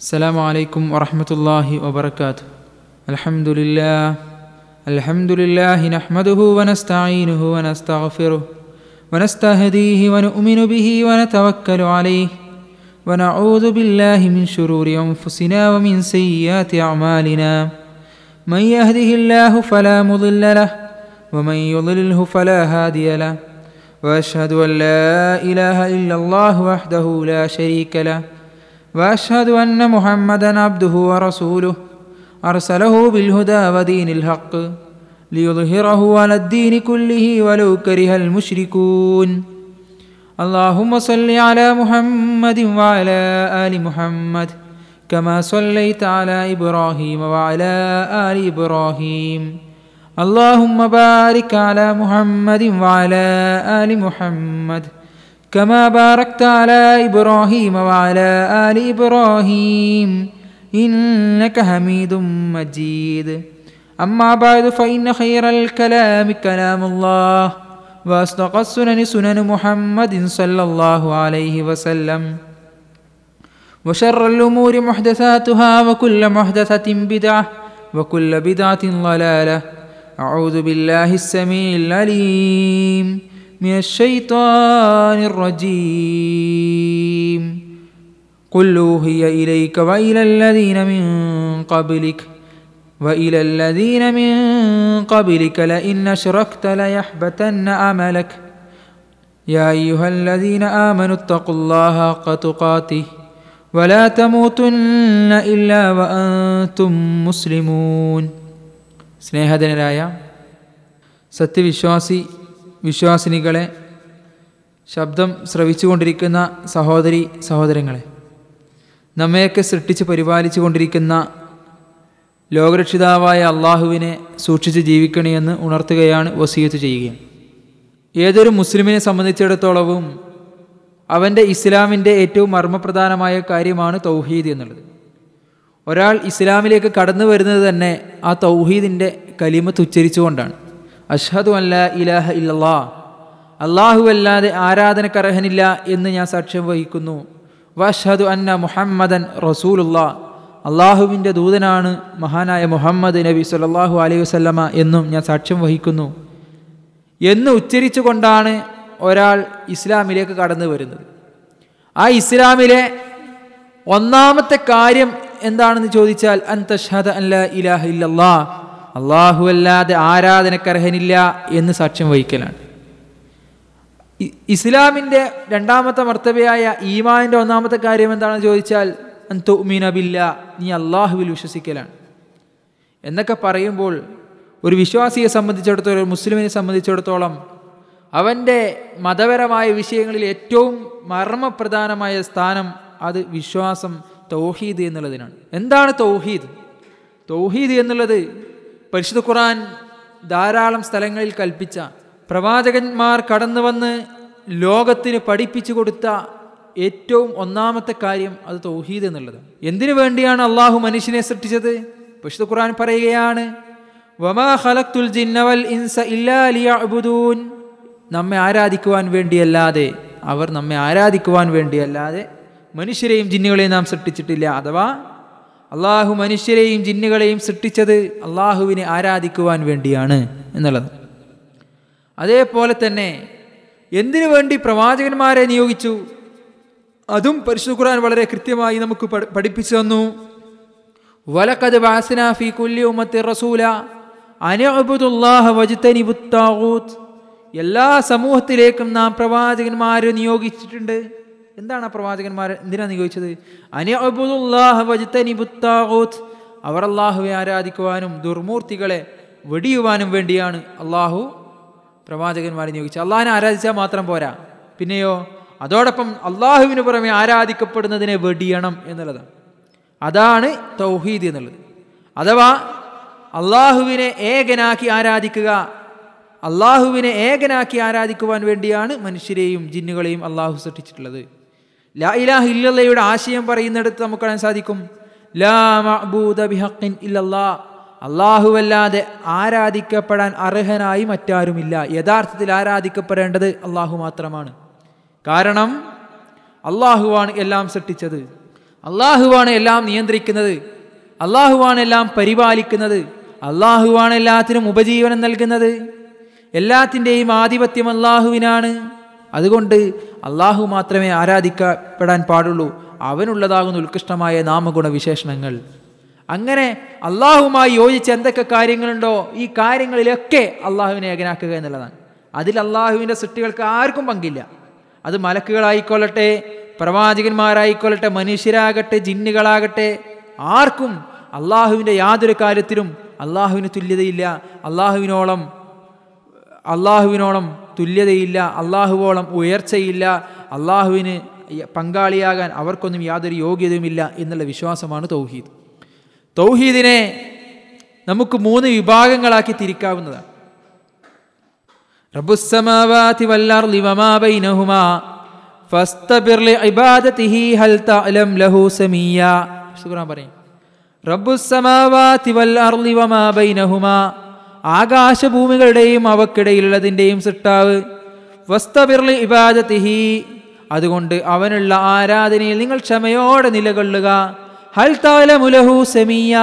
السلام عليكم ورحمة الله وبركاته. الحمد لله الحمد لله نحمده ونستعينه ونستغفره ونستهديه ونؤمن به ونتوكل عليه ونعوذ بالله من شرور أنفسنا ومن سيئات أعمالنا. من يهده الله فلا مضل له ومن يضلله فلا هادي له وأشهد أن لا إله إلا الله وحده لا شريك له وأشهد أن محمدا عبده ورسوله أرسله بالهدى ودين الحق ليظهره على الدين كله ولو كره المشركون. اللهم صل على محمد وعلى آل محمد كما صليت على إبراهيم وعلى آل إبراهيم. اللهم بارك على محمد وعلى آل محمد. كما باركت على إبراهيم وعلى آل إبراهيم إنك حميد مجيد. أما بعد فإن خير الكلام كلام الله وأصدق السنن سنن محمد صلى الله عليه وسلم. وشر الأمور محدثاتها وكل محدثة بدعة وكل بدعة ضلالة. أعوذ بالله السميع العليم. من الشيطان الرجيم قل أوحي إليك وإلى الذين من قبلك وإلى الذين من قبلك لئن أشركت ليحبطن عملك يا أيها الذين آمنوا اتقوا الله حق تقاته ولا تموتن إلا وأنتم مسلمون സ്നേഹധനരായ സത്യവിശ്വാസി വിശ്വാസിനികളെ ശബ്ദം ശ്രവിച്ചുകൊണ്ടിരിക്കുന്ന സഹോദരി സഹോദരങ്ങളെ നമ്മയൊക്കെ സൃഷ്ടിച്ച് പരിപാലിച്ചു കൊണ്ടിരിക്കുന്ന ലോകരക്ഷിതാവായ അള്ളാഹുവിനെ സൂക്ഷിച്ച് ജീവിക്കണമെന്ന് ഉണർത്തുകയാണ് വസീയത്ത് ചെയ്യുക ഏതൊരു മുസ്ലിമിനെ സംബന്ധിച്ചിടത്തോളവും അവന്റെ ഇസ്ലാമിന്റെ ഏറ്റവും മർമ്മപ്രധാനമായ കാര്യമാണ് തൗഹീദ് എന്നുള്ളത്. ഒരാൾ ഇസ്ലാമിലേക്ക് കടന്നു വരുന്നത് തന്നെ ആ തൗഹീദിന്റെ കലിമത്ത് ഉച്ചരിച്ചുകൊണ്ടാണ്. അഷ്ഹദു അല്ല ഇലാഹ ഇല്ലല്ലാ. അള്ളാഹു അല്ലാതെ ആരാധനക്കർഹനില്ല എന്ന് ഞാൻ സാക്ഷ്യം വഹിക്കുന്നു. വഷദു അന്ന മുഹമ്മദൻ റസൂലുള്ള. അള്ളാഹുവിന്റെ ദൂതനാണ് മഹാനായ മുഹമ്മദ് നബി സല്ലാഹു അലൈഹി വസ്ലമ എന്നും ഞാൻ സാക്ഷ്യം വഹിക്കുന്നു. എന്ന് ഉച്ചരിച്ചുകൊണ്ടാണ് ഒരാൾ ഇസ്ലാമിലേക്ക് കടന്നു വരുന്നത്. ആ ഇസ്ലാമിലെ ഒന്നാമത്തെ കാര്യം എന്താണെന്ന് ചോദിച്ചാൽ അൻ തഷ്ഹദ് അല്ല ഇലാഹ ഇല്ലല്ലാ. അള്ളാഹു അല്ലാതെ ആരാധനക്കർഹനില്ല എന്ന് സാക്ഷ്യം വഹിക്കലാണ്. ഇസ്ലാമിന്റെ രണ്ടാമത്തെ മർത്തവയായ ഈമാന്റെ ഒന്നാമത്തെ കാര്യം എന്താണെന്ന് ചോദിച്ചാൽ അന്തുമീനബില്ല നീ അള്ളാഹുവിൽ വിശ്വസിക്കലാണ്. എന്നൊക്കെ പറയുമ്പോൾ ഒരു വിശ്വാസിയെ സംബന്ധിച്ചിടത്തോളം ഒരു മുസ്ലിമിനെ സംബന്ധിച്ചിടത്തോളം അവന്റെ മതപരമായ വിഷയങ്ങളിൽ ഏറ്റവും മർമ്മപ്രധാനമായ സ്ഥാനം അത് വിശ്വാസം തൗഹീദ് എന്നുള്ളതിനാണ്. എന്താണ് തൗഹീദ്? തൗഹീദ് എന്നുള്ളത് പരിശുദ്ധ ഖുറാൻ ധാരാളം സ്ഥലങ്ങളിൽ കൽപ്പിച്ച പ്രവാചകന്മാർ കടന്നു വന്ന് ലോകത്തിന് പഠിപ്പിച്ചു കൊടുത്ത ഏറ്റവും ഒന്നാമത്തെ കാര്യം അത് തൗഹീദ് എന്നുള്ളത്. എന്തിനു വേണ്ടിയാണ് അള്ളാഹു മനുഷ്യനെ സൃഷ്ടിച്ചത്? പരിശുദ്ധ ഖുറാൻ പറയുകയാണ് നമ്മെ ആരാധിക്കുവാൻ വേണ്ടിയല്ലാതെ അവർ നമ്മെ ആരാധിക്കുവാൻ വേണ്ടിയല്ലാതെ മനുഷ്യരെയും ജിന്നുകളെയും നാം സൃഷ്ടിച്ചിട്ടില്ല. അഥവാ അള്ളാഹു മനുഷ്യരെയും ജിന്നുകളെയും സൃഷ്ടിച്ചത് അള്ളാഹുവിനെ ആരാധിക്കുവാൻ വേണ്ടിയാണ് എന്നുള്ളത്. അതേപോലെ തന്നെ എന്തിനു വേണ്ടി പ്രവാചകന്മാരെ നിയോഗിച്ചു? അതും പരിശുദ്ധ ഖുർആൻ വളരെ കൃത്യമായി നമുക്ക് പഠിപ്പിച്ചു തന്നു. വലക്കത് ബാസനാഫി കുല്ലി ഉമത്തി റസൂല എല്ലാ സമൂഹത്തിലേക്കും നാം പ്രവാചകന്മാരെ നിയോഗിച്ചിട്ടുണ്ട്. എന്താണ് ആ പ്രവാചകന്മാർ എന്തിനാണ് ചോദിച്ചത് അനിഅബുദുല്ലാഹ് അവർ അള്ളാഹുവെ ആരാധിക്കുവാനും ദുർമൂർത്തികളെ വെടിയുവാനും വേണ്ടിയാണ് അള്ളാഹു പ്രവാചകന്മാരെ നിയോഗിച്ചത്. അള്ളാഹിനെ ആരാധിച്ചാൽ മാത്രം പോരാ. പിന്നെയോ അതോടൊപ്പം അള്ളാഹുവിന് പുറമെ ആരാധിക്കപ്പെടുന്നതിനെ വെടിയണം എന്നുള്ളതാണ് അതാണ് തൗഹീദ് എന്നുള്ളത്. അഥവാ അള്ളാഹുവിനെ ഏകനാക്കി ആരാധിക്കുക അള്ളാഹുവിനെ ഏകനാക്കി ആരാധിക്കുവാൻ വേണ്ടിയാണ് മനുഷ്യരെയും ജിന്നുകളെയും അള്ളാഹു സൃഷ്ടിച്ചിട്ടുള്ളത്. ലാ ഇലാഹ ഇല്ലല്ലയുടെ ആശയം പറയുന്നിടത്ത് നമുക്ക് കാണാൻ സാധിക്കും. ലാ മഅബൂദ ബിഹഖിൻ ഇല്ലല്ലാ. അള്ളാഹുവല്ലാതെ ആരാധിക്കപ്പെടാൻ അർഹനായി മറ്റാരുമില്ല. യഥാർത്ഥത്തിൽ ആരാധിക്കപ്പെടേണ്ടത് അള്ളാഹു മാത്രമാണ്. കാരണം അള്ളാഹുവാണ് എല്ലാം സൃഷ്ടിച്ചത്. അള്ളാഹുവാണ് എല്ലാം നിയന്ത്രിക്കുന്നത്. അള്ളാഹുവാണ് എല്ലാം പരിപാലിക്കുന്നത്. അള്ളാഹുവാണ് എല്ലാത്തിനും ഉപജീവനം നൽകുന്നത്. എല്ലാത്തിന്റെയും ആധിപത്യം അള്ളാഹുവിനാണ് അതുകൊണ്ട് അള്ളാഹു മാത്രമേ ആരാധിക്കപ്പെടാൻ പാടുള്ളൂ. അവനുള്ളതാകുന്ന ഉത്കൃഷ്ടമായ നാമഗുണവിശേഷണങ്ങൾ. അങ്ങനെ അള്ളാഹുമായി യോജിച്ച് എന്തൊക്കെ കാര്യങ്ങളുണ്ടോ ഈ കാര്യങ്ങളിലൊക്കെ അള്ളാഹുവിനെ ഏകനാക്കുക എന്നുള്ളതാണ്. അതിൽ അള്ളാഹുവിന്റെ സൃഷ്ടികൾക്ക് ആർക്കും പങ്കില്ല. അത് മലക്കുകളായിക്കൊള്ളട്ടെ പ്രവാചകന്മാരായിക്കൊള്ളട്ടെ മനുഷ്യരാകട്ടെ ജിന്നുകളാകട്ടെ ആർക്കും അള്ളാഹുവിന്റെ യാതൊരു കാര്യത്തിലും അള്ളാഹുവിന് തുല്യതയില്ല. അള്ളാഹുവിനോളം അള്ളാഹുവിനോളം തുല്യതയില്ല അള്ളാഹുവോളം ഉയർച്ചയില്ല അള്ളാഹുവിന് പങ്കാളിയാകാൻ അവർക്കൊന്നും യാതൊരു യോഗ്യതയുമില്ല എന്നുള്ള വിശ്വാസമാണ് തൗഹീദ്. തൗഹീദിനെ നമുക്ക് മൂന്ന് വിഭാഗങ്ങളാക്കി തിരിക്കാവുന്നതാണ്. റബ്ബുസ്സമാവാതി വല്ലർളി വമാ ബൈനഹുമാ ഫസ്തബിർ ലിഇബാദതിഹി ഹൽ തഅലം ലഹു പറയും വൽ അർളി വമാ ബൈനഹുമാ ആകാശഭൂമികളുടെയും അവക്കിടയിലുള്ളതിന്റെയും സൃഷ്ടാവ്. വസ്തബിർ ഇബാദത്തിഹി അതുകൊണ്ട് അവനുള്ള ആരാധനയിൽ നിങ്ങൾ ക്ഷമയോടെ നിലകൊള്ളുക. ഹൽ താല മുലഹു സെമിയ.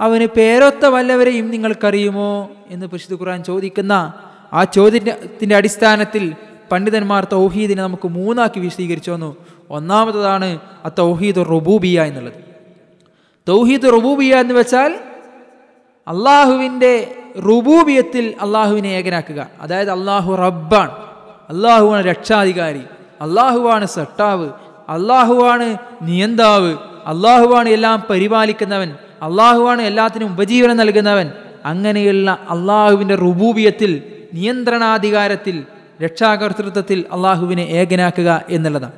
അവന് പേരൊത്ത വല്ലവരെയും നിങ്ങൾക്കറിയുമോ? എന്ന് പരിശുദ്ധ ഖുർആൻ ചോദിക്കുന്ന ആ ചോദ്യത്തിന്റെ അടിസ്ഥാനത്തിൽ പണ്ഡിതന്മാർ തൗഹീദിനെ നമുക്ക് മൂന്നാക്കി വിശദീകരിച്ചു വന്നു ഒന്നാമത്തതാണ് ആ തൗഹീദ് റുബൂബിയ എന്നുള്ളത്. തൗഹീദ് റുബൂബിയ എന്ന് വെച്ചാൽ അള്ളാഹുവിന്റെ റുബൂബിയത്തിൽ അള്ളാഹുവിനെ ഏകനാക്കുക. അതായത് അള്ളാഹു റബ്ബാണ്. അള്ളാഹുവാണ് രക്ഷാധികാരി. അള്ളാഹുവാണ് സട്ടാവ്. അള്ളാഹുവാണ് നിയന്താവ്. അള്ളാഹുവാണ് എല്ലാം പരിപാലിക്കുന്നവൻ. അള്ളാഹുവാണ് എല്ലാത്തിനും ഉപജീവനം നൽകുന്നവൻ. അങ്ങനെയുള്ള അള്ളാഹുവിന്റെ റുബൂബിയത്തിൽ നിയന്ത്രണാധികാരത്തിൽ രക്ഷാകർത്തൃത്വത്തിൽ അള്ളാഹുവിനെ ഏകനാക്കുക എന്നുള്ളതാണ്.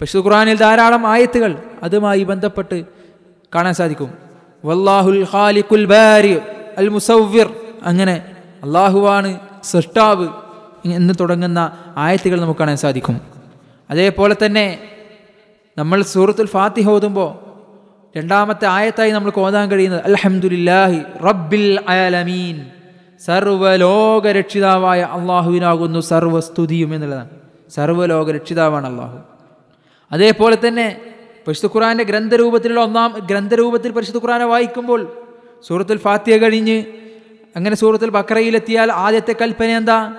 പശു ഖുറാനിൽ ധാരാളം ആയത്തുകൾ അതുമായി ബന്ധപ്പെട്ട് കാണാൻ സാധിക്കും. വല്ലാഹുൽ ഖാലിഖുൽ ബാരി. അൽ മുസവ്വിർ അങ്ങനെ അള്ളാഹുവാണ് സൃഷ്ടാവ്. എന്ന് തുടങ്ങുന്ന ആയത്തുകൾ നമുക്ക് കാണാൻ സാധിക്കും. അതേപോലെ തന്നെ നമ്മൾ സൂറത്തുൽ ഫാത്തിഹ ഓതുമ്പോൾ രണ്ടാമത്തെ ആയത്തായി നമ്മൾ ഓതാൻ കഴിയുന്നത് അൽഹംദുലില്ലാഹി റബ്ബിൽ ആലമീൻ സർവലോക രക്ഷിതാവായ അള്ളാഹുവിനാകുന്നു സർവസ്തുതിയും എന്നുള്ളതാണ്. സർവലോക രക്ഷിതാവാണ് അള്ളാഹു. അതേപോലെ തന്നെ പരിശുദ്ധ ഖുറാന്റെ ഗ്രന്ഥരൂപത്തിലുള്ള ഒന്നാം ഗ്രന്ഥരൂപത്തിൽ പരിശുദ്ധ ഖുറാനെ വായിക്കുമ്പോൾ സൂറത്തുൽ ഫാത്തിയ കഴിഞ്ഞ് അങ്ങനെ സൂറത്തുൽ ബക്രയിലെത്തിയാൽ ആദ്യത്തെ കൽപ്പന എന്താ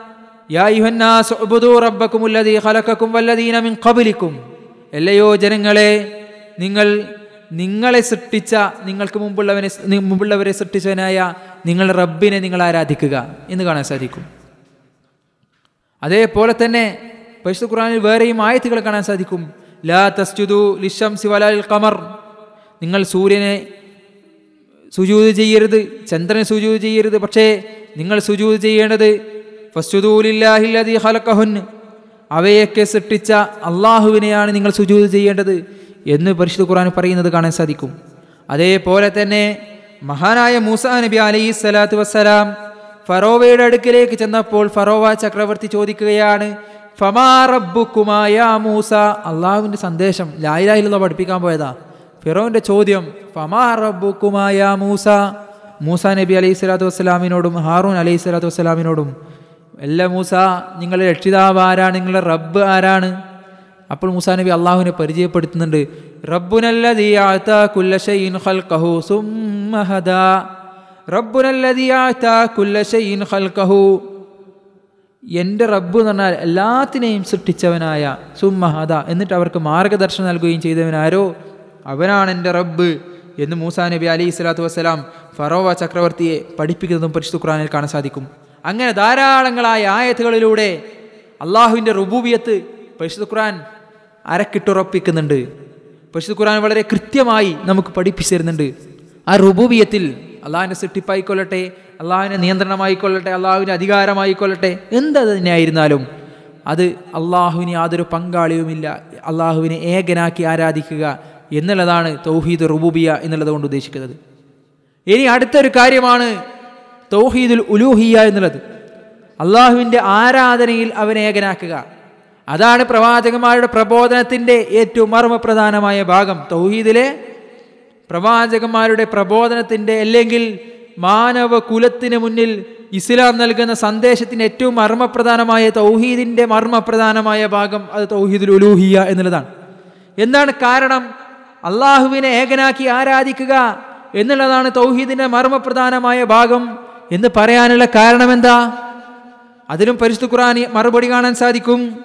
ും? എല്ലയോ ജനങ്ങളെ നിങ്ങൾ നിങ്ങളെ സൃഷ്ടിച്ച നിങ്ങൾക്ക് മുമ്പുള്ളവനെ മുമ്പുള്ളവരെ സൃഷ്ടിച്ചവനായ നിങ്ങളുടെ റബ്ബിനെ നിങ്ങൾ ആരാധിക്കുക എന്ന് കാണാൻ സാധിക്കും. അതേപോലെ തന്നെ പരിശുദ്ധ ഖുറാനിൽ വേറെയും ആയത്തുകൾ കാണാൻ സാധിക്കും. ലാ തസ്ജുദു ലിഷംസി ഖമർ. നിങ്ങൾ സൂര്യനെ സുജൂത് ചെയ്യരുത്. ചന്ദ്രനെ സുജൂത് ചെയ്യരുത്. പക്ഷേ നിങ്ങൾ സുജൂത് ചെയ്യേണ്ടത് ഫസ്ജുദൂലില്ലാഹില്ലദീ ഖലഖഹുൻ. അവയൊക്കെ സൃഷ്ടിച്ച അള്ളാഹുവിനെയാണ് നിങ്ങൾ സുജൂത് ചെയ്യേണ്ടത് എന്ന് പരിശുദ്ധ ഖുർആൻ പറയുന്നത് കാണാൻ സാധിക്കും. അതേപോലെ തന്നെ മഹാനായ മൂസ നബി അലൈഹി സ്വലാത്തു വസ്സലാം ഫറോവയുടെ അടുക്കിലേക്ക് ചെന്നപ്പോൾ ഫറോവ ചക്രവർത്തി ചോദിക്കുകയാണ് ഫമാ റബ്ബുക്കുമായ മൂസ? അള്ളാഹുവിന്റെ സന്ദേശം ലായിലായിലുള്ള പഠിപ്പിക്കാൻ പോയതാ. ഫിറോവിന്റെ ചോദ്യം മൂസ? മൂസ നബി അലൈഹി സ്വലാത്തു വസ്സലാമിനോടും ഹാറൂൻ അലൈഹി സ്വലാത്തു വസ്സലാമിനോടും അല്ല മൂസ നിങ്ങളുടെ രക്ഷിതാവ് ആരാണ്? നിങ്ങളുടെ റബ്ബ് ആരാണ്? അപ്പോൾ മൂസ നബി അള്ളാഹുവിനെ പരിചയപ്പെടുത്തുന്നുണ്ട് എന്റെ റബ്ബ് എന്ന് പറഞ്ഞാൽ എല്ലാത്തിനെയും സൃഷ്ടിച്ചവനായ സുമ്മഹദ എന്നിട്ട് അവർക്ക് മാർഗദർശനം നൽകുകയും ചെയ്തവനാരോ? അവനാണ് എന്റെ റബ്ബ് എന്ന് മൂസാ നബി അലി ഇസ്ലാത്തു വസ്സലാം ഫറോവ ചക്രവർത്തിയെ പഠിപ്പിക്കുന്നതും പരിശുദ്ധ ഖുറാനിൽ കാണാൻ സാധിക്കും. അങ്ങനെ ധാരാളങ്ങളായ ആയത്തുകളിലൂടെ അള്ളാഹുവിന്റെ റുബൂബിയത്ത് പരിശുദ്ധ ഖുറാൻ അരക്കിട്ടുറപ്പിക്കുന്നുണ്ട്. പരിശുദ്ധ ഖുറാൻ വളരെ കൃത്യമായി നമുക്ക് പഠിപ്പിച്ചു തരുന്നുണ്ട്. ആ റുബൂബിയത്തിൽ അള്ളാഹിന്റെ സൃഷ്ടിപ്പായിക്കൊള്ളട്ടെ അള്ളാഹുവിന്റെ നിയന്ത്രണമായിക്കൊള്ളട്ടെ അള്ളാഹുവിന്റെ അധികാരമായിക്കൊള്ളട്ടെ എന്തത് തന്നെയായിരുന്നാലും അത് അള്ളാഹുവിന് യാതൊരു പങ്കാളിയുമില്ല. അള്ളാഹുവിനെ ഏകനാക്കി ആരാധിക്കുക എന്നുള്ളതാണ് തൗഹീദ് റുബൂബിയ എന്നുള്ളത് കൊണ്ട് ഉദ്ദേശിക്കുന്നത്. ഇനി അടുത്തൊരു കാര്യമാണ് തൗഹീദുൽ ഉലൂഹിയ എന്നുള്ളത്. അള്ളാഹുവിന്റെ ആരാധനയിൽ അവനെ ഏകനാക്കുക. അതാണ് പ്രവാചകന്മാരുടെ പ്രബോധനത്തിന്റെ ഏറ്റവും മർമ്മപ്രധാനമായ ഭാഗം. തൗഹീദിലെ പ്രവാചകന്മാരുടെ പ്രബോധനത്തിന്റെ അല്ലെങ്കിൽ മാനവ കുലത്തിന് മുന്നിൽ ഇസ്ലാം നൽകുന്ന സന്ദേശത്തിന് ഏറ്റവും മർമ്മപ്രധാനമായ തൗഹീദിന്റെ മർമ്മപ്രധാനമായ ഭാഗം അത് തൗഹീദുൽ ഉലൂഹിയ എന്നുള്ളതാണ്. എന്താണ് കാരണം? അള്ളാഹുവിനെ ഏകനാക്കി ആരാധിക്കുക എന്നുള്ളതാണ് തൗഹീദിന്റെ മർമ്മപ്രധാനമായ ഭാഗം എന്ന് പറയാനുള്ള കാരണം എന്താ അതിലും പരിശുദ്ധ ഖുറാൻ മറുപടി കാണാൻ സാധിക്കും.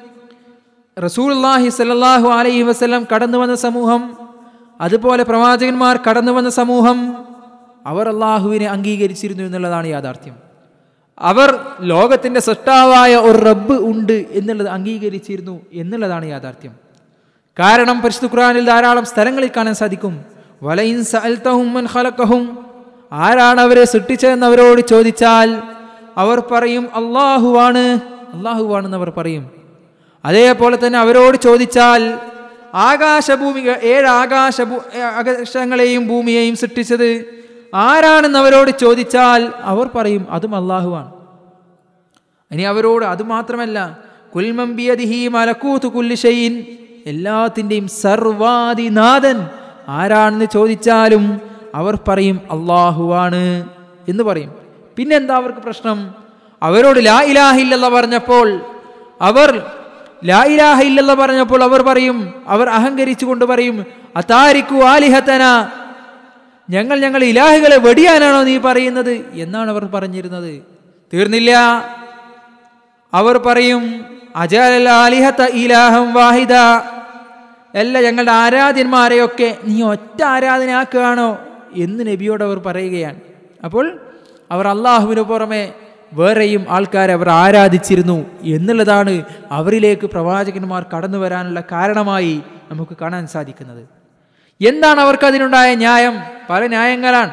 റസൂൽല്ലാഹി സല്ലാഹു അലൈഹി വസ്ലം കടന്നു വന്ന സമൂഹം അതുപോലെ പ്രവാചകന്മാർ കടന്നു വന്ന സമൂഹം അവർ അള്ളാഹുവിനെ അംഗീകരിച്ചിരുന്നു എന്നുള്ളതാണ് യാഥാർത്ഥ്യം. അവർ ലോകത്തിന്റെ സൃഷ്ടാവായ ഒരു റബ്ബ് ഉണ്ട് എന്നുള്ളത് അംഗീകരിച്ചിരുന്നു എന്നുള്ളതാണ് യാഥാർത്ഥ്യം. കാരണം പരിശുദ്ധ ഖുർആനിൽ ധാരാളം സ്ഥലങ്ങളിൽ കാണാൻ സാധിക്കും. വലയിൻ സഅൽതഹും മൻ ഖലഖഹും. ആരാണ് അവരെ സൃഷ്ടിച്ചതെന്ന് അവരോട് ചോദിച്ചാൽ അവർ പറയും അള്ളാഹുവാണ് അള്ളാഹുവാണെന്ന് അവർ പറയും. അതേപോലെ തന്നെ അവരോട് ചോദിച്ചാൽ ആകാശഭൂമി ഏഴ് ആകാശ ആകാശങ്ങളെയും ഭൂമിയെയും സൃഷ്ടിച്ചത് ആരാണെന്ന് അവരോട് ചോദിച്ചാൽ അവർ പറയും അതും അള്ളാഹുവാണ് ഇനി അവരോട് അത് മാത്രമല്ല കുൽമംബിയദിഹി മലക്കൂത്ത് കുല്ലിഷയിൻ എല്ലാത്തിന്റെയും സർവാദിനാഥൻ ആരാണെന്ന് ചോദിച്ചാലും അവർ പറയും അള്ളാഹുവാണ് എന്ന് പറയും. പിന്നെന്താ അവർക്ക് പ്രശ്നം? അവരോട് ലാ ഇലാഹില്ലെന്ന് പറഞ്ഞപ്പോൾ അവർ ലാ ഇലാഹ ഇല്ലെന്ന് പറഞ്ഞപ്പോൾ അവർ പറയും അവർ അഹങ്കരിച്ചു കൊണ്ട് പറയും അതാരിക്കു ആലിഹത്തന? ഞങ്ങൾ ഞങ്ങൾ ഇലാഹുകളെ വെടിയാനാണോ നീ പറയുന്നത്? എന്നാണ് അവർ പറഞ്ഞിരുന്നത്. തീർന്നില്ല. അവർ പറയും അജാലിഹത്ത ഇലാഹം വാഹിദ. അല്ല ഞങ്ങളുടെ ആരാധ്യന്മാരെയൊക്കെ നീ ഒറ്റ ആരാധനയാക്കുകയാണോ എന്ന് നബിയോട് അവർ പറയുകയാണ്. അപ്പോൾ അവർ അള്ളാഹുവിന് പുറമെ വേറെയും ആൾക്കാരെ അവർ ആരാധിച്ചിരുന്നു എന്നുള്ളതാണ് അവരിലേക്ക് പ്രവാചകന്മാർ കടന്നു വരാനുള്ള കാരണമായി നമുക്ക് കാണാൻ സാധിക്കുന്നത്. എന്താണ് അവർക്ക് അതിനുണ്ടായ ന്യായം? പല ന്യായങ്ങളാണ്.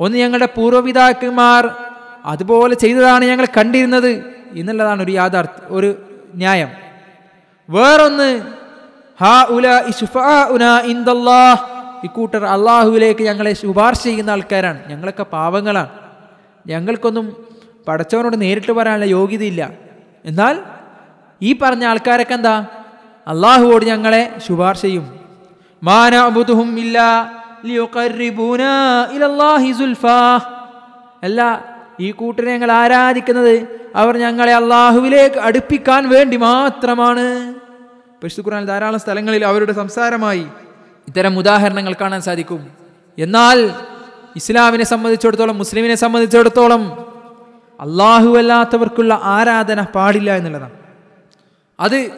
ഒന്ന് ഞങ്ങളുടെ പൂർവപിതാക്കന്മാർ അതുപോലെ ചെയ്തതാണ് ഞങ്ങൾ കണ്ടിരുന്നത് എന്നുള്ളതാണ് ഒരു യാഥാർത്ഥ്യ ഒരു ന്യായം. വേറൊന്ന് ഇക്കൂട്ടർ അള്ളാഹുവിലേക്ക് ഞങ്ങളെ ശുപാർശ ചെയ്യുന്ന ആൾക്കാരാണ്. ഞങ്ങളൊക്കെ പാവങ്ങളാണ്. ഞങ്ങൾക്കൊന്നും പടച്ചവനോട് നേരിട്ട് പറയാനുള്ള യോഗ്യതയില്ല. എന്നാൽ ഈ പറഞ്ഞ ആൾക്കാരൊക്കെ എന്താ? അള്ളാഹുവോട് ഞങ്ങളെ ശുപാർശ ചെയ്യും. മാനബുദുഹും ഇല്ല അല്ല ഈ കൂട്ടരെ ഞങ്ങൾ ആരാധിക്കുന്നത് അവർ ഞങ്ങളെ അള്ളാഹുവിലേക്ക് അടുപ്പിക്കാൻ വേണ്ടി മാത്രമാണ്. പരിശുദ്ധ ഖുർആൻ ധാരാളം സ്ഥലങ്ങളിൽ അവരുടെ സംസാരമായി ഇത്തരം ഉദാഹരണങ്ങൾ കാണാൻ സാധിക്കും. എന്നാൽ ഇസ്ലാമിനെ സംബന്ധിച്ചിടത്തോളം മുസ്ലിമിനെ സംബന്ധിച്ചിടത്തോളം അള്ളാഹു അല്ലാത്തവർക്കുള്ള ആരാധന പാടില്ല എന്നുള്ളതാണ്. അത്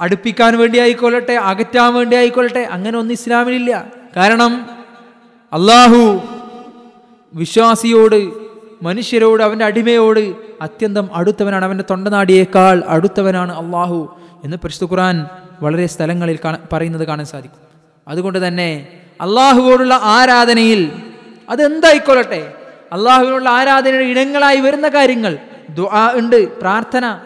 അടുപ്പിക്കാൻ വേണ്ടി ആയിക്കൊള്ളട്ടെ അകറ്റാൻ വേണ്ടി ആയിക്കൊള്ളട്ടെ അങ്ങനെ ഒന്നും ഇസ്ലാമിലില്ല. കാരണം അള്ളാഹു വിശ്വാസിയോട് മനുഷ്യരോട് അവന്റെ അടിമയോട് അത്യന്തം അടുത്തവനാണ്. അവന്റെ തൊണ്ടനാടിയേക്കാൾ അടുത്തവനാണ് അള്ളാഹു എന്ന് പരിശുദ്ധ ഖുർആൻ വളരെ സ്ഥലങ്ങളിൽ പറയുന്നത് കാണാൻ സാധിക്കും. അതുകൊണ്ട് തന്നെ അള്ളാഹുവോടുള്ള ആരാധനയിൽ അതെന്തായിക്കൊള്ളട്ടെ? അള്ളാഹുവിനുള്ള ആരാധനയുടെ ഇടങ്ങളായി വരുന്ന കാര്യങ്ങൾ. ദുആ ഉണ്ട് പ്രാർത്ഥന.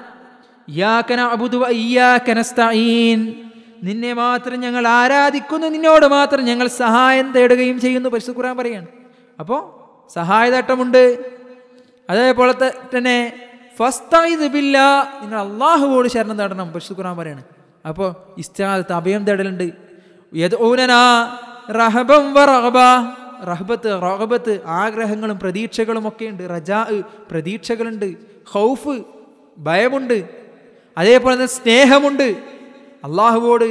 നിന്നെ മാത്രം ഞങ്ങൾ ആരാധിക്കുന്നു നിന്നോട് മാത്രം ഞങ്ങൾ സഹായം തേടുകയും ചെയ്യുന്നു പരിശു ഖുർആൻ പറയാണ്. അപ്പോൾ സഹായതട്ടമുണ്ട്. അതേപോലെ തന്നെ ഫസ്തബില്ല നിങ്ങൾ അള്ളാഹുവോട് ശരണം തേടണം പരിശു പറയാണ്. അപ്പോൾ ഇസ്താദത്ത് അഭയം തേടലുണ്ട്. റഹബത്ത് റഹബത്ത് ആഗ്രഹങ്ങളും പ്രതീക്ഷകളും ഒക്കെ ഉണ്ട് റജാ പ്രതീക്ഷകളുണ്ട്. ഹൗഫ് ഭയമുണ്ട്. അതേപോലെ തന്നെ സ്നേഹമുണ്ട്. അള്ളാഹുവോട്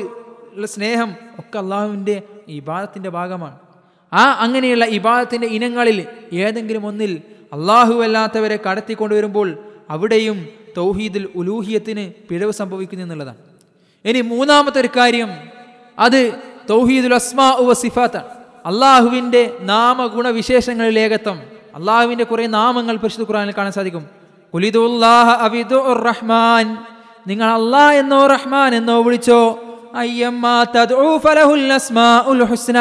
ഉള്ള സ്നേഹം ഒക്കെ അള്ളാഹുവിന്റെ ഇബാദത്തിന്റെ ഭാഗമാണ്. ആ അങ്ങനെയുള്ള ഇബാദത്തിന്റെ ഇനങ്ങളിൽ ഏതെങ്കിലും ഒന്നിൽ അള്ളാഹു അല്ലാത്തവരെ കടത്തിക്കൊണ്ടുവരുമ്പോൾ അവിടെയും തൗഹീദിൽ ഉലൂഹിയത്തിന് പിഴവ് സംഭവിക്കുന്നു എന്നുള്ളതാണ്. ഇനി മൂന്നാമത്തെ ഒരു കാര്യം. അത് തൗഹീദുൽ അസ്മാ ഉവ സിഫാത്താണ് അള്ളാഹുവിന്റെ നാമഗുണവിശേഷങ്ങളിൽ ഏകത്വം. അള്ളാഹുവിന്റെ കുറേ നാമങ്ങൾ പരിശുദ്ധ ഖുറാനിൽ കാണാൻ സാധിക്കും. കുലിദുല്ലാഹ അബിദു റഹ്മാൻ നിങ്ങൾ അള്ളാഹ് എന്നോ റഹ്മാൻ എന്നോ വിളിച്ചോ ഹുസ്ന.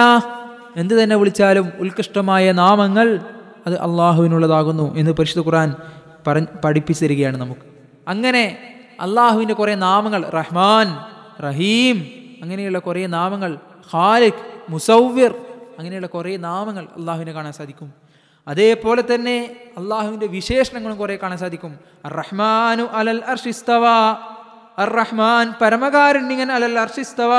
എന്ത് തന്നെ വിളിച്ചാലും ഉത്കൃഷ്ടമായ നാമങ്ങൾ അത് അള്ളാഹുവിനുള്ളതാകുന്നു എന്ന് പരിശുദ്ധ ഖുറാൻ പറ പഠിപ്പിച്ചു തരികയാണ് നമുക്ക്. അങ്ങനെ അള്ളാഹുവിന്റെ കുറേ നാമങ്ങൾ റഹ്മാൻ റഹീം അങ്ങനെയുള്ള കുറേ നാമങ്ങൾ. ഖാലിഖ് മുസൗവിർ അങ്ങനെയുള്ള കുറേ നാമങ്ങൾ അള്ളാഹുവിനെ കാണാൻ സാധിക്കും. അതേപോലെ തന്നെ അള്ളാഹുവിന്റെ വിശേഷണങ്ങളും കുറേ കാണാൻ സാധിക്കും. റഹ്മാനു അലൽ അർഷിസ്തവ അർ റഹ്മാൻ പരമകാരുണ്യൻ അലൽ അർഷിസ്തവ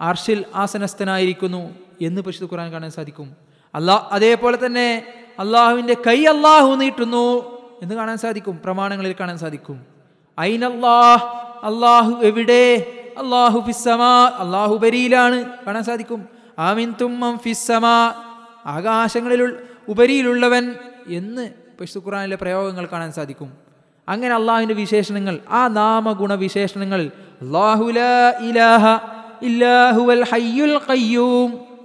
അർഷിൽ ആസനസ്ഥനായിരിക്കുന്നു എന്ന് പരിശുദ്ധ ഖുർആൻ കാണാൻ സാധിക്കും. അല്ലാ അതേപോലെ തന്നെ അള്ളാഹുവിന്റെ കൈ അള്ളാഹു നീട്ടുന്നു എന്ന് കാണാൻ സാധിക്കും. പ്രമാണങ്ങളിൽ കാണാൻ സാധിക്കും. ഐനല്ലാഹ് അള്ളാഹു എവിടെ? അള്ളാഹു ഫിസ്സമാ അള്ളാഹു ബരിയിലാണ് കാണാൻ സാധിക്കും. ആമിൻ തുമ്മം ഫിസ്സമാ ആകാശങ്ങളിലുള്ള ഉപരിയിലുള്ളവൻ എന്ന് പശു ഖുറാനിലെ പ്രയോഗങ്ങൾ കാണാൻ സാധിക്കും. അങ്ങനെ അള്ളാഹുവിന്റെ വിശേഷണങ്ങൾ ആ നാമഗുണ വിശേഷണങ്ങൾ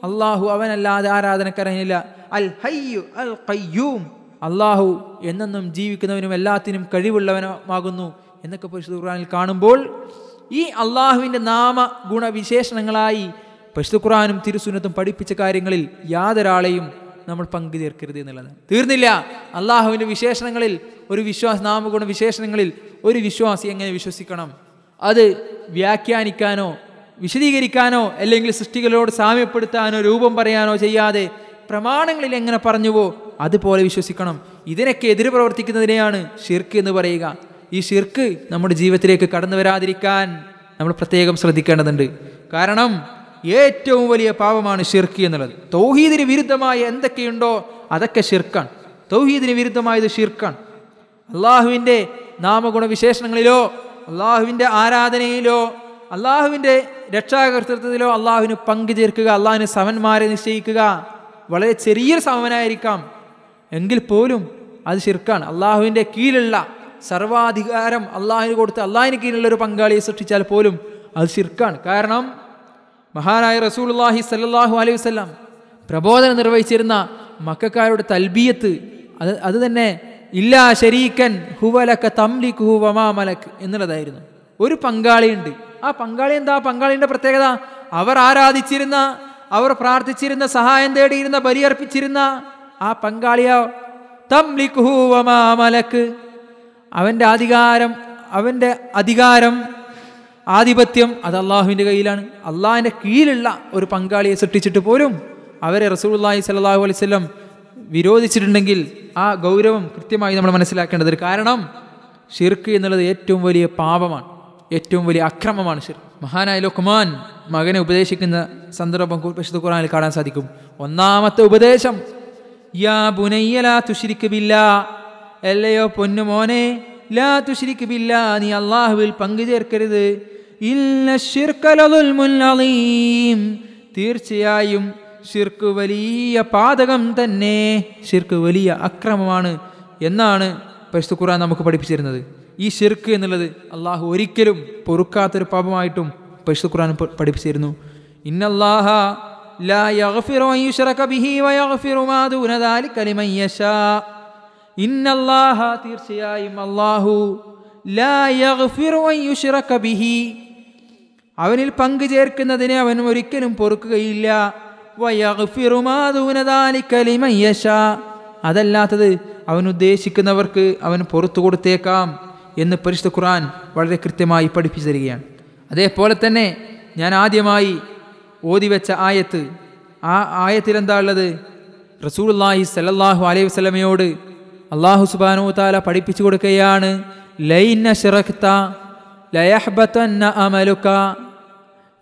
അള്ളാഹു അവനല്ലാതെ ആരാധനക്കരനില്ല. അൽ ഹയ്യു അൽ കയ്യൂം അള്ളാഹു എന്നെന്നും ജീവിക്കുന്നവനും എല്ലാത്തിനും കഴിവുള്ളവനുമാകുന്നു എന്നൊക്കെ പരിശുദ്ധ ഖുറാനിൽ കാണുമ്പോൾ ഈ അള്ളാഹുവിന്റെ നാമ ഗുണവിശേഷണങ്ങളായി പരിശുദ്ധ ഖുർആനും തിരുസുന്നത്തും പഠിപ്പിച്ച കാര്യങ്ങളിൽ യാതൊരാളെയും നമ്മൾ പങ്കു ചേർക്കരുത് എന്നുള്ളതാണ് തീർന്നില്ല. അള്ളാഹുവിന്റെ വിശേഷണങ്ങളിൽ ഒരു വിശ്വാസ നാമഗുണ വിശേഷണങ്ങളിൽ ഒരു വിശ്വാസി എങ്ങനെ വിശ്വസിക്കണം? അത് വ്യാഖ്യാനിക്കാനോ വിശദീകരിക്കാനോ അല്ലെങ്കിൽ സൃഷ്ടികളോട് സാമ്യപ്പെടുത്താനോ രൂപം പറയാനോ ചെയ്യാതെ പ്രമാണങ്ങളിൽ എങ്ങനെ പറഞ്ഞുവോ അതുപോലെ വിശ്വസിക്കണം. ഇതിനൊക്കെ എതിര് പ്രവർത്തിക്കുന്നതിനെയാണ് ഷിർക്ക് എന്ന് പറയുക. ഈ ഷിർക്ക് നമ്മുടെ ജീവിതത്തിലേക്ക് കടന്നു വരാതിരിക്കാൻ നമ്മൾ പ്രത്യേകം ശ്രദ്ധിക്കേണ്ടതുണ്ട്. കാരണം ഏറ്റവും വലിയ പാപമാണ് ഷിർക്ക് എന്നുള്ളത്. തൗഹീദിന് വിരുദ്ധമായ എന്തൊക്കെയുണ്ടോ അതൊക്കെ ഷിർക്കാണ് തൗഹീദിന് വിരുദ്ധമായത് ഷിർക്കാണ് അള്ളാഹുവിന്റെ നാമഗുണ വിശേഷണങ്ങളിലോ അള്ളാഹുവിന്റെ ആരാധനയിലോ അള്ളാഹുവിന്റെ രക്ഷാകർത്തൃത്വത്തിലോ അള്ളാഹുവിന് പങ്കു ചേർക്കുക അള്ളാഹുവിന് സമന്മാരെ നിശ്ചയിക്കുക വളരെ ചെറിയൊരു സമനായിരിക്കാം. എങ്കിൽ പോലും അത് ശിർക്കാണ്. അള്ളാഹുവിന്റെ കീഴിലുള്ള സർവാധികാരം അള്ളാഹിന് കൊടുത്ത് അള്ളാഹിന് കീഴിലുള്ള ഒരു പങ്കാളിയെ സൃഷ്ടിച്ചാൽ പോലും അത് ശിർക്കാണ്. കാരണം മഹാനായ റസൂലുള്ളാഹി സല്ലാഹു അലൈഹി വസ്ലാം പ്രബോധനം നിർവഹിച്ചിരുന്ന മക്കാരുടെ തൽബിയത്ത് അത് അത് തന്നെ ഇല്ലാ ശരീക്കൻ ഹുവലക്ക തംലിക് ഹുവമാ എന്നുള്ളതായിരുന്നു. ഒരു പങ്കാളിയുണ്ട് ആ പങ്കാളി എന്താ? പങ്കാളിയുടെ പ്രത്യേകത അവർ ആരാധിച്ചിരുന്ന അവർ പ്രാർത്ഥിച്ചിരുന്ന സഹായം തേടിയിരുന്ന ബലിയർപ്പിച്ചിരുന്ന ആ പങ്കാളിയോ തംലിക് ഹുവമാ അവന്റെ അധികാരം അവന്റെ അധികാരം ആധിപത്യം അത് അള്ളാഹുവിന്റെ കയ്യിലാണ്. അള്ളാഹിന്റെ കീഴിലുള്ള ഒരു പങ്കാളിയെ സൃഷ്ടിച്ചിട്ട് പോലും അവരെ റസൂലുള്ളാഹി സ്വല്ലല്ലാഹു അലൈഹി വസല്ലം വിരോധിച്ചിട്ടുണ്ടെങ്കിൽ ആ ഗൗരവം കൃത്യമായി നമ്മൾ മനസ്സിലാക്കേണ്ടത് കാരണം ഷിർക്ക് എന്നുള്ളത് ഏറ്റവും വലിയ പാപമാണ് ഏറ്റവും വലിയ അക്രമമാണ് ഷിർ മഹാനായ ലുഖ്മാൻ മകനെ ഉപദേശിക്കുന്ന സന്ദർഭം വിശുദ്ധ ഖുറാനിൽ കാണാൻ സാധിക്കും. ഒന്നാമത്തെ ഉപദേശം യാ ബുനയ്യലാ ലാ എല്ലയോ അല്ലയോ പൊന്നുമോനെ ലാ തുശ്രിക്ക് നീ അള്ളാഹുവിൽ പങ്കു ചേർക്കരുത് തീർച്ചയായും ഷിർക്ക് വലിയ പാതകം തന്നെ ഷിർക്ക് വലിയ അക്രമമാണ് എന്നാണ് പരിശുദ്ധ ഖുറാൻ നമുക്ക് പഠിപ്പിച്ചിരുന്നത്. ഈ ഷിർക്ക് എന്നുള്ളത് അള്ളാഹു ഒരിക്കലും പൊറുക്കാത്തൊരു പാപമായിട്ടും പരിശുദ്ധ ഖുറാൻ പഠിപ്പിച്ചിരുന്നു. ഇന്നല്ലാഹ ലാ യഗ്ഫിറു അൻ ബിഹി വയഗ്ഫിറു മാ ദൂന ദാലിക യശാ. ഇന്നല്ലാഹ തീർച്ചയായും അള്ളാഹു ബിഹി. അവനിൽ പങ്കു ചേർക്കുന്നതിനെ അവൻ ഒരിക്കലും പൊറുക്കുകയില്ല. അതല്ലാത്തത് അവൻ ഉദ്ദേശിക്കുന്നവർക്ക് അവൻ പുറത്തു കൊടുത്തേക്കാം എന്ന് പരിശുദ്ധ ഖുർആൻ വളരെ കൃത്യമായി പഠിപ്പിച്ചു തരികയാണ്. അതേപോലെ തന്നെ ഞാൻ ആദ്യമായി ഓതിവെച്ച ആയത്ത് ആ ആയത്തിൽ എന്താ ഉള്ളത്? റസൂലുള്ളാഹി സല്ലല്ലാഹു അലൈഹി വസല്ലമയോട് അള്ളാഹു സുബാനു താല പഠിപ്പിച്ചു കൊടുക്കുകയാണ്.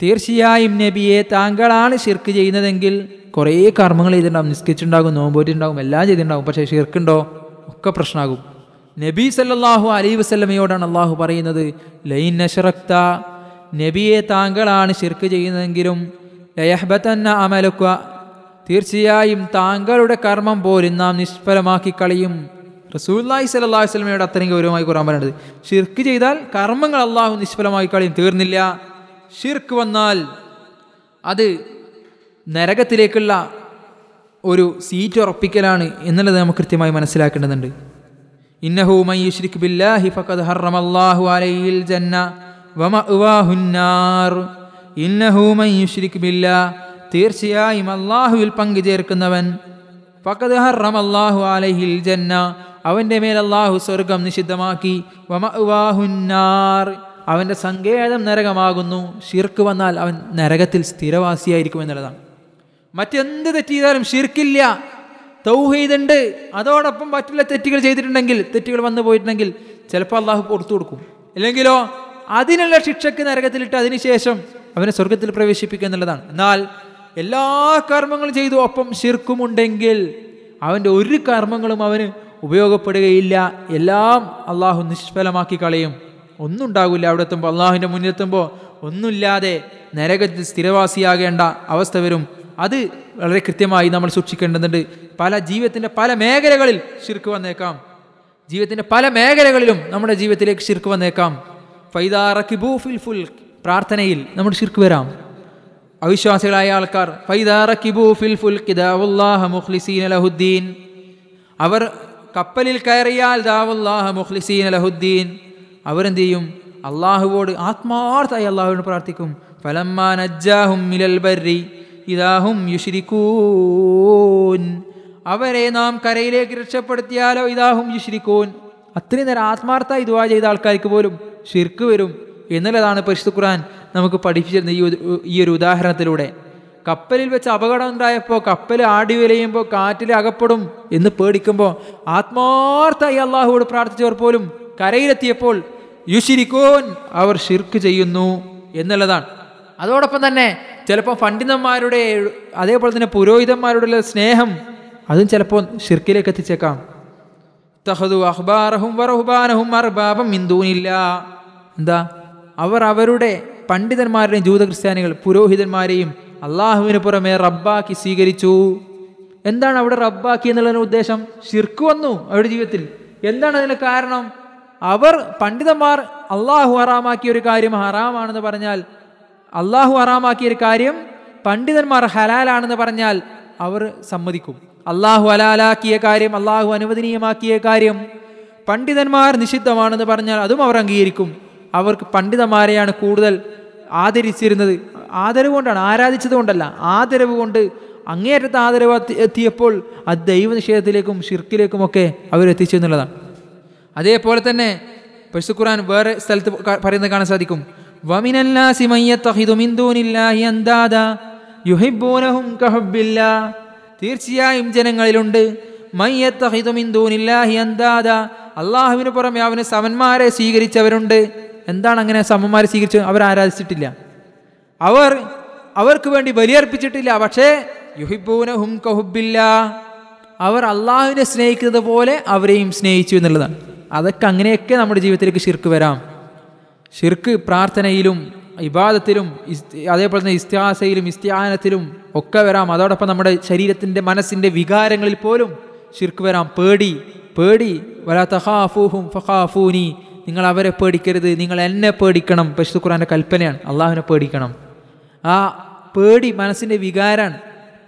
തീർച്ചയായും നബിയെ താങ്കളാണ് ഷിർക്ക് ചെയ്യുന്നതെങ്കിൽ കുറേ കർമ്മങ്ങൾ ചെയ്തിട്ടുണ്ടാകും നിസ്കരിച്ചിട്ടുണ്ടാകും നോമ്പോറ്റുണ്ടാകും എല്ലാം ചെയ്തിട്ടുണ്ടാകും. പക്ഷേ ഷിർക്കുണ്ടോ ഒക്കെ പ്രശ്നമാകും. നബി സല്ലാഹു അലൈ വസ്ലമയോടാണ് അള്ളാഹു പറയുന്നത് ലൈൻ നഷറക്ത നബിയെ താങ്കളാണ് ഷിർക്ക് ചെയ്യുന്നതെങ്കിലും ലയഹ്ബത്തന്ന അമലുക്ക തീർച്ചയായും താങ്കളുടെ കർമ്മം പോലും നാം നിഷ്ഫലമാക്കി കളയും. റസൂല്ലായി സല്ലല്ലാഹു അലൈഹി വസല്ലമയോട് അത്രയും ഗൗരവമായി കുറാൻ പറയുന്നത് ഷിർക്ക് ചെയ്താൽ കർമ്മങ്ങൾ അള്ളാഹു നിഷ്ഫലമായി കളയും തീർന്നില്ല. ഷിർക്ക് വന്നാൽ അത് നരകത്തിലേക്കുള്ള ഒരു സീറ്റ് ഉറപ്പിക്കലാണ് എന്നുള്ളത് നമുക്ക് കൃത്യമായി മനസ്സിലാക്കേണ്ടതുണ്ട്. ഇന്നഹു മൻ യുശ്രിക് ബില്ലാഹി ഫഖദ് അലൈഹിൽ ജന്ന വമഅ്വാഹുന്നാർ ഇന്നഹു ബില്ലാ തീർച്ചയായും അള്ളാഹുവിൽ പങ്കു അലൈഹിൽ ജന്ന. മേൽ അള്ളാഹു സ്വർഗം നിഷിദ്ധമാക്കി. അവന്റെ സങ്കേതം നരകമാകുന്നു. ഷിർക്ക് വന്നാൽ അവൻ നരകത്തിൽ സ്ഥിരവാസിയായിരിക്കും എന്നുള്ളതാണ്. മറ്റെന്ത് തെറ്റ് ചെയ്താലും ഷിർക്കില്ല തൗഹീദുണ്ട്. അതോടൊപ്പം മറ്റുള്ള തെറ്റുകൾ ചെയ്തിട്ടുണ്ടെങ്കിൽ തെറ്റുകൾ വന്നു പോയിട്ടുണ്ടെങ്കിൽ ചിലപ്പോൾ അള്ളാഹു പുറത്തു കൊടുക്കും. ഇല്ലെങ്കിലോ അതിനുള്ള ശിക്ഷയ്ക്ക് നരകത്തിലിട്ട് അതിനുശേഷം അവനെ സ്വർഗത്തിൽ പ്രവേശിപ്പിക്കുക എന്നുള്ളതാണ്. എന്നാൽ എല്ലാ കർമ്മങ്ങളും ചെയ്തു. ഒപ്പം ശിർക്കുമുണ്ടെങ്കിൽ അവന്റെ ഒരു കർമ്മങ്ങളും അവന് ഉപയോഗപ്പെടുകയില്ല. എല്ലാം അള്ളാഹു നിഷ്ഫലമാക്കി കളയും. ഒന്നും ഉണ്ടാകില്ല അവിടെ എത്തുമ്പോൾ. അള്ളാഹുവിന്റെ മുന്നിലെത്തുമ്പോൾ ഒന്നുമില്ലാതെ നരകത്തിൽ സ്ഥിരവാസിയാകേണ്ട അവസ്ഥ വരും. അത് വളരെ കൃത്യമായി നമ്മൾ സൂക്ഷിക്കേണ്ടതുണ്ട്. പല ജീവിതത്തിന്റെ പല മേഖലകളിൽ ശിർക്ക് വന്നേക്കാം. ജീവിതത്തിന്റെ പല മേഖലകളിലും നമ്മുടെ ജീവിതത്തിലേക്ക് ശിർക്ക് വന്നേക്കാം. ഫൈദാറക്കിബൂ ഫിൽ ഫുൽ പ്രാർത്ഥനയിൽ നമ്മുടെ ശിർക്ക് വരാം. അവിശ്വാസികളായ ആൾക്കാർ ഫൈദാറക്കിബൂ ഫിൽ കിതാവുല്ലാഹ മുഖ്ലിസീൻ ലഹുദ്ദീൻ. അവർ കപ്പലിൽ കയറിയാൽ ദാവുല്ലാഹ മുഖ്ലിസീൻ ലഹുദ്ദീൻ. അവരെന്ത് ചെയ്യും അള്ളാഹുവോട് ആത്മാർത്ഥമായി അള്ളാഹുവിനോട് പ്രാർത്ഥിക്കും. ഫലമ്മാ നജ്ജാഹും മിലൽ ബർരി ഇതാഹും യുഷിരിക്കൂൻ അവരെ നാം കരയിലേക്ക് രക്ഷപ്പെടുത്തിയാലോ ഇതാഹും യുഷിരിക്കൂൻ അത്രയും നേരം ആത്മാർത്ഥമായി ദുവാ ചെയ്ത ആൾക്കാർക്ക് പോലും ഷിർക്ക് വരും. എന്നുള്ളതാണ് പരിശുദ്ധ ഖുർആൻ നമുക്ക് പഠിപ്പിച്ചിരുന്ന ഈ ഈ ഒരു ഉദാഹരണത്തിലൂടെ. കപ്പലിൽ വെച്ച് അപകടം ഉണ്ടായപ്പോൾ കപ്പൽ ആടി വിലയുമ്പോൾ കാറ്റിൽ അകപ്പെടും എന്ന് പേടിക്കുമ്പോൾ ആത്മാർത്ഥമായി അള്ളാഹുവോട് പ്രാർത്ഥിച്ചവർ പോലും കരയിലെത്തിയപ്പോൾ യുശിരിക്കോൻ അവർ ഷിർക്ക് ചെയ്യുന്നു എന്നുള്ളതാണ്. അതോടൊപ്പം തന്നെ ചിലപ്പോൾ പണ്ഡിതന്മാരുടെ അതേപോലെ തന്നെ പുരോഹിതന്മാരുടെ സ്നേഹം അതും ചിലപ്പോൾ ഷിർക്കിലേക്ക് എത്തിച്ചേക്കാം. തഹദു അഹ്ബാറഹും വറഹുബാനഹും അർബാബം മിന്തൂനില്ല എന്താ? അവർ അവരുടെ പണ്ഡിതന്മാരുടെയും ജൂത ക്രിസ്ത്യാനികൾ പുരോഹിതന്മാരെയും അള്ളാഹുവിന് പുറമെ റബ്ബാക്കി സ്വീകരിച്ചു. എന്താണ് അവിടെ റബ്ബാക്കി എന്നുള്ളതിന് ഉദ്ദേശം? ഷിർക്ക് വന്നു അവരുടെ ജീവിതത്തിൽ. എന്താണ് അതിന് കാരണം? അവർ പണ്ഡിതന്മാർ അള്ളാഹു ഹറാമാക്കിയ ഒരു കാര്യം ഹറാമാണെന്ന് പറഞ്ഞാൽ അള്ളാഹു ഹറാമാക്കിയ ഒരു കാര്യം പണ്ഡിതന്മാർ ഹലാലാണെന്ന് പറഞ്ഞാൽ അവർ സമ്മതിക്കും. അള്ളാഹു ഹലാലാക്കിയ കാര്യം അള്ളാഹു അനുവദനീയമാക്കിയ കാര്യം പണ്ഡിതന്മാർ നിഷിദ്ധമാണെന്ന് പറഞ്ഞാൽ അതും അവർ അംഗീകരിക്കും. അവർക്ക് പണ്ഡിതന്മാരെയാണ് കൂടുതൽ ആദരിച്ചിരുന്നത്. ആദരവ് കൊണ്ടാണ് ആരാധിച്ചത് കൊണ്ടല്ല. ആദരവ് കൊണ്ട് അങ്ങേയറ്റത്തെ ആദരവ് എത്തി- എത്തിയപ്പോൾ അത് ദൈവനിഷേധത്തിലേക്കും ഷിർക്കിലേക്കുമൊക്കെ അവരെത്തിച്ചു എന്നുള്ളതാണ്. അതേപോലെ തന്നെ പശു ഖുറാൻ വേറെ സ്ഥലത്ത് പറയുന്നത് കാണാൻ സാധിക്കും. തീർച്ചയായും ജനങ്ങളിലുണ്ട്. അള്ളാഹുവിന് പുറമെ അവന് സമന്മാരെ സ്വീകരിച്ചവരുണ്ട്. എന്താണ് അങ്ങനെ സമന്മാരെ സ്വീകരിച്ചത്? അവർ ആരാധിച്ചിട്ടില്ല. അവർ അവർക്ക് വേണ്ടി ബലിയർപ്പിച്ചിട്ടില്ല പക്ഷേ യുഹിബൂന ഹും കഹുബില്ല അവർ അള്ളാഹുവിനെ സ്നേഹിക്കുന്നത് പോലെ അവരെയും സ്നേഹിച്ചു എന്നുള്ളതാണ്. അതൊക്കെ അങ്ങനെയൊക്കെ നമ്മുടെ ജീവിതത്തിലേക്ക് ഷിർക്ക് വരാം. ഷിർക്ക് പ്രാർത്ഥനയിലും ഇബാദത്തിലും അതേപോലെ തന്നെ ഇസ്ത്യാസയിലും ഇസ്ത്യാനത്തിലും ഒക്കെ വരാം. അതോടൊപ്പം നമ്മുടെ ശരീരത്തിന്റെ മനസ്സിന്റെ വികാരങ്ങളിൽ പോലും ഷിർക്ക് വരാം. പേടി പേടി. വലാ തഹാഫൂഹും ഫഹാഫൂനി. നിങ്ങൾ അവരെ പേടിക്കരുത്. നിങ്ങൾ എന്നെ പേടിക്കണം. പശു ഖുറാന്റെ കൽപ്പനയാണ്. അള്ളാഹുവിനെ പേടിക്കണം. ആ പേടി മനസ്സിന്റെ വികാരമാണ്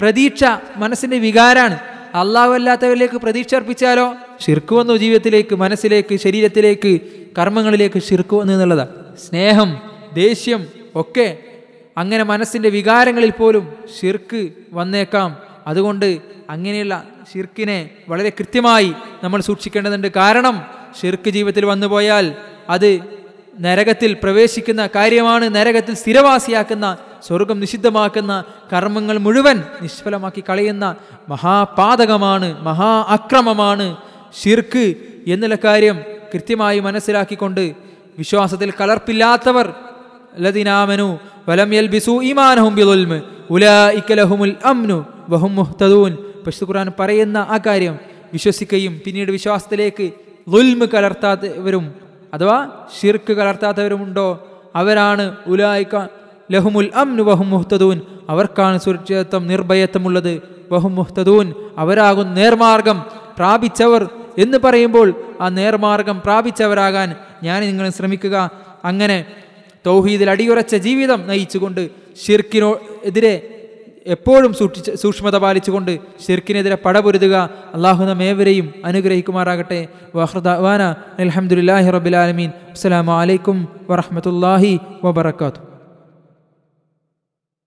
പ്രതീക്ഷ മനസ്സിന്റെ വികാരമാണ് അള്ളാഹു അല്ലാത്തവരിലേക്ക് പ്രതീക്ഷ അർപ്പിച്ചാലോ? ഷിർക്ക് വന്നു ജീവിതത്തിലേക്ക് മനസ്സിലേക്ക് ശരീരത്തിലേക്ക് കർമ്മങ്ങളിലേക്ക് ഷിർക്ക് വന്നു എന്നുള്ളതാണ്. സ്നേഹം ദേഷ്യം ഒക്കെ അങ്ങനെ മനസ്സിന്റെ വികാരങ്ങളിൽ പോലും ശിർക്ക് വന്നേക്കാം. അതുകൊണ്ട് അങ്ങനെയുള്ള ഷിർക്കിനെ വളരെ കൃത്യമായി നമ്മൾ സൂക്ഷിക്കേണ്ടതുണ്ട്. കാരണം ഷിർക്ക് ജീവിതത്തിൽ വന്നുപോയാൽ അത് നരകത്തിൽ പ്രവേശിക്കുന്ന കാര്യമാണ് നരകത്തിൽ സ്ഥിരവാസിയാക്കുന്ന സ്വർഗം നിഷിദ്ധമാക്കുന്ന കർമ്മങ്ങൾ മുഴുവൻ നിഷ്ഫലമാക്കി കളയുന്ന മഹാപാതകമാണ് മഹാ അക്രമമാണ് ഷിർക്ക് എന്നുള്ള കാര്യം കൃത്യമായി മനസ്സിലാക്കിക്കൊണ്ട് വിശ്വാസത്തിൽ കലർപ്പില്ലാത്തവർ ലതിനാമനു വലം യൽബിസു ഈമാനഹും അംനു വഹും മുഹ്തദൂൻ. ഖുർആൻ പറയുന്ന ആ കാര്യം വിശ്വസിക്കുകയും പിന്നീട് വിശ്വാസത്തിലേക്ക് ലുൽമ് കലർത്താത്തവരും അഥവാ ഷിർക്ക് കലർത്താത്തവരുമുണ്ടോ? അവരാണ് ഉലായിക്ക ലഹുമുൽ അംനു വഹും മുഹ്തദൂൻ. അവർക്കാണ് സുരക്ഷിതത്വം നിർഭയത്വമുള്ളത്. വഹും മുഹ്തദൂൻ അവരാകും നേർമാർഗം പ്രാപിച്ചവർ എന്ന് പറയുമ്പോൾ ആ നേർമാർഗം പ്രാപിച്ചവരാകാൻ ഞാൻ നിങ്ങൾ ശ്രമിക്കുക. അങ്ങനെ തൗഹീദിൽ അടിയുറച്ച ജീവിതം നയിച്ചുകൊണ്ട് ഷിർക്കിനോ എതിരെ എപ്പോഴും സൂക്ഷിച്ച് സൂക്ഷ്മത പാലിച്ചുകൊണ്ട് ഷിർക്കിനെതിരെ പടപൊരുതുക അള്ളാഹു നമ്മേവരെയും അനുഗ്രഹിക്കുമാറാകട്ടെ. വഹ്റദാന അലഹമുല്ലാഹി റബിലാലമീൻ അസ്സലാമു അലൈക്കും വറഹമത്തല്ലാഹി വബർക്കാത്തു